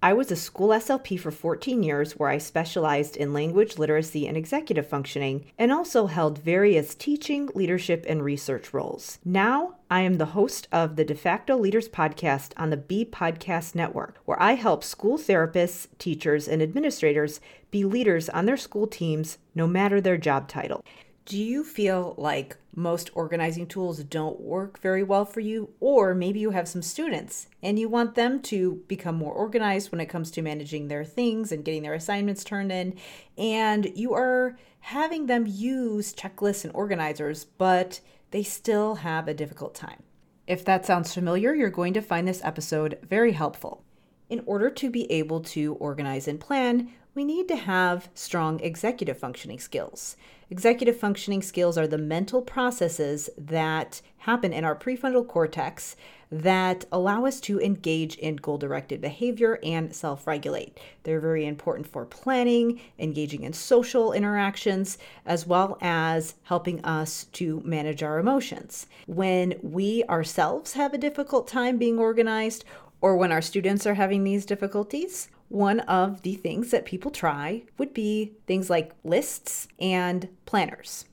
I was a school SLP for 14 years where I specialized in language literacy and executive functioning and also held various teaching, leadership, and research roles. Now, I am the host of the De facto Leaders podcast on the B Podcast Network, where I help school therapists, teachers, and administrators be leaders on their school teams no matter their job title. Do you feel like most organizing tools don't work very well for you? Or maybe you have some students and you want them to become more organized when it comes to managing their things and getting their assignments turned in, and you are having them use checklists and organizers, but they still have a difficult time. If that sounds familiar, you're going to find this episode very helpful. In order to be able to organize and plan, we need to have strong executive functioning skills. Executive functioning skills are the mental processes that happen in our prefrontal cortex that allow us to engage in goal directed behavior and self regulate. They're very important for planning, engaging in social interactions, as well as helping us to manage our emotions. When we ourselves have a difficult time being organized, or when our students are having these difficulties, one of the things that people try would be things like lists and planners.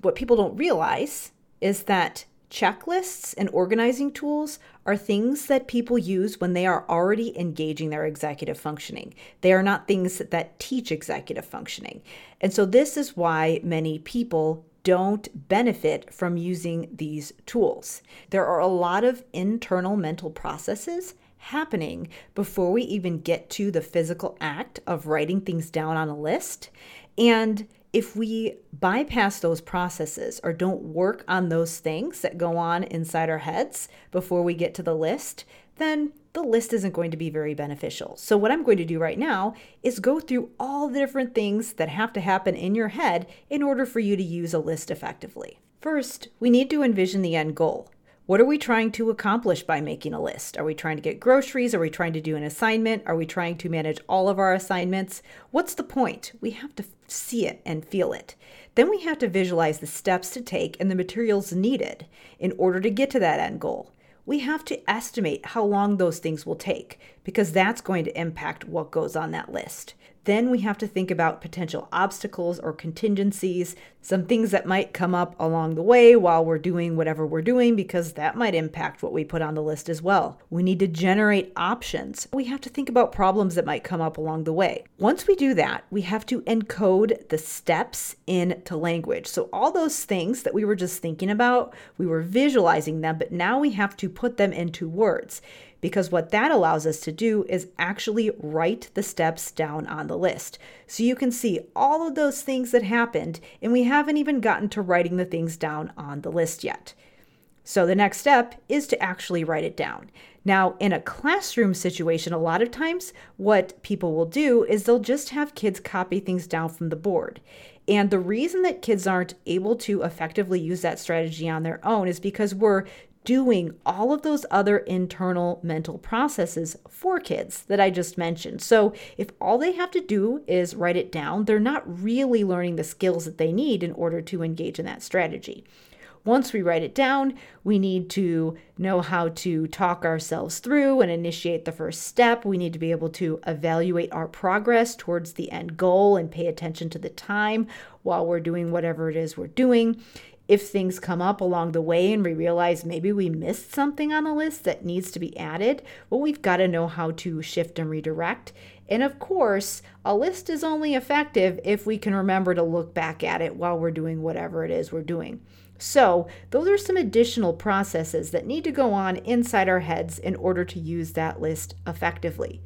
What people don't realize is that checklists and organizing tools are things that people use when they are already engaging their executive functioning. They are not things that teach executive functioning. And so, this is why many people don't benefit from using these tools. There are a lot of internal mental processes happening before we even get to the physical act of writing things down on a list. And if we bypass those processes or don't work on those things that go on inside our heads before we get to the list, then the list isn't going to be very beneficial. So, what I'm going to do right now is go through all the different things that have to happen in your head in order for you to use a list effectively. First, we need to envision the end goal. What are we trying to accomplish by making a list? Are we trying to get groceries? Are we trying to do an assignment? Are we trying to manage all of our assignments? What's the point? We have to see it and feel it. Then we have to visualize the steps to take and the materials needed in order to get to that end goal. We have to estimate how long those things will take because that's going to impact what goes on that list. Then we have to think about potential obstacles or contingencies, some things that might come up along the way while we're doing whatever we're doing, because that might impact what we put on the list as well. We need to generate options. We have to think about problems that might come up along the way. Once we do that, we have to encode the steps into language. So, all those things that we were just thinking about, we were visualizing them, but now we have to put them into words because what that allows us to do is actually write the steps down on the list. So you can see all of those things that happened, and we haven't even gotten to writing the things down on the list yet. So the next step is to actually write it down. Now, in a classroom situation, a lot of times what people will do is they'll just have kids copy things down from the board. And the reason that kids aren't able to effectively use that strategy on their own is because we're doing all of those other internal mental processes for kids that I just mentioned. So, if all they have to do is write it down, they're not really learning the skills that they need in order to engage in that strategy. Once we write it down, we need to know how to talk ourselves through and initiate the first step. We need to be able to evaluate our progress towards the end goal and pay attention to the time while we're doing whatever it is we're doing if things come up along the way and we realize maybe we missed something on the list that needs to be added, well, we've got to know how to shift and redirect. And of course, a list is only effective if we can remember to look back at it while we're doing whatever it is we're doing. So, those are some additional processes that need to go on inside our heads in order to use that list effectively.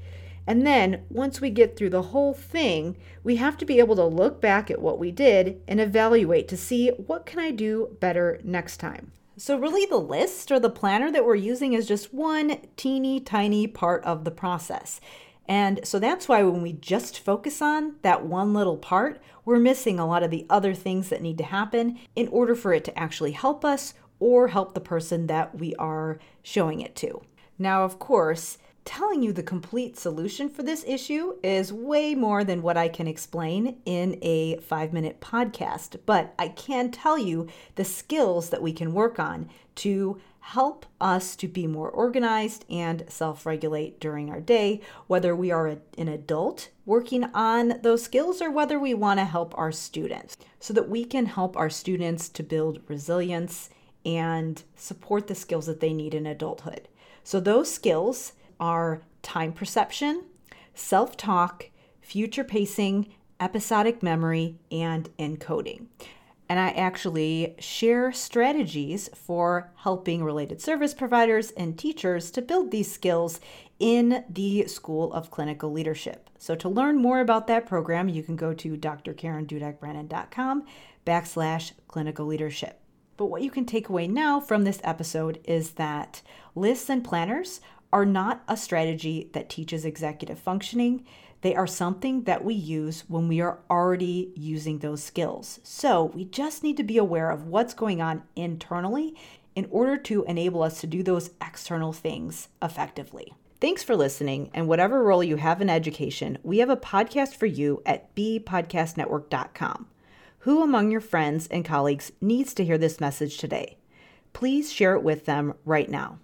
And then once we get through the whole thing, we have to be able to look back at what we did and evaluate to see what can I do better next time. So really the list or the planner that we're using is just one teeny tiny part of the process. And so that's why when we just focus on that one little part, we're missing a lot of the other things that need to happen in order for it to actually help us or help the person that we are showing it to. Now, of course, telling you the complete solution for this issue is way more than what I can explain in a five minute podcast, but I can tell you the skills that we can work on to help us to be more organized and self regulate during our day, whether we are a, an adult working on those skills or whether we want to help our students, so that we can help our students to build resilience and support the skills that they need in adulthood. So, those skills are time perception, self talk, future pacing, episodic memory, and encoding. And I actually share strategies for helping related service providers and teachers to build these skills in the School of Clinical Leadership. So, to learn more about that program, you can go to drkarendudekbrannan.com backslash clinical leadership. But what you can take away now from this episode is that lists and planners are not a strategy that teaches executive functioning. They are something that we use when we are already using those skills. So we just need to be aware of what's going on internally in order to enable us to do those external things effectively. Thanks for listening. And whatever role you have in education, we have a podcast for you at bpodcastnetwork.com. Who among your friends and colleagues needs to hear this message today? Please share it with them right now.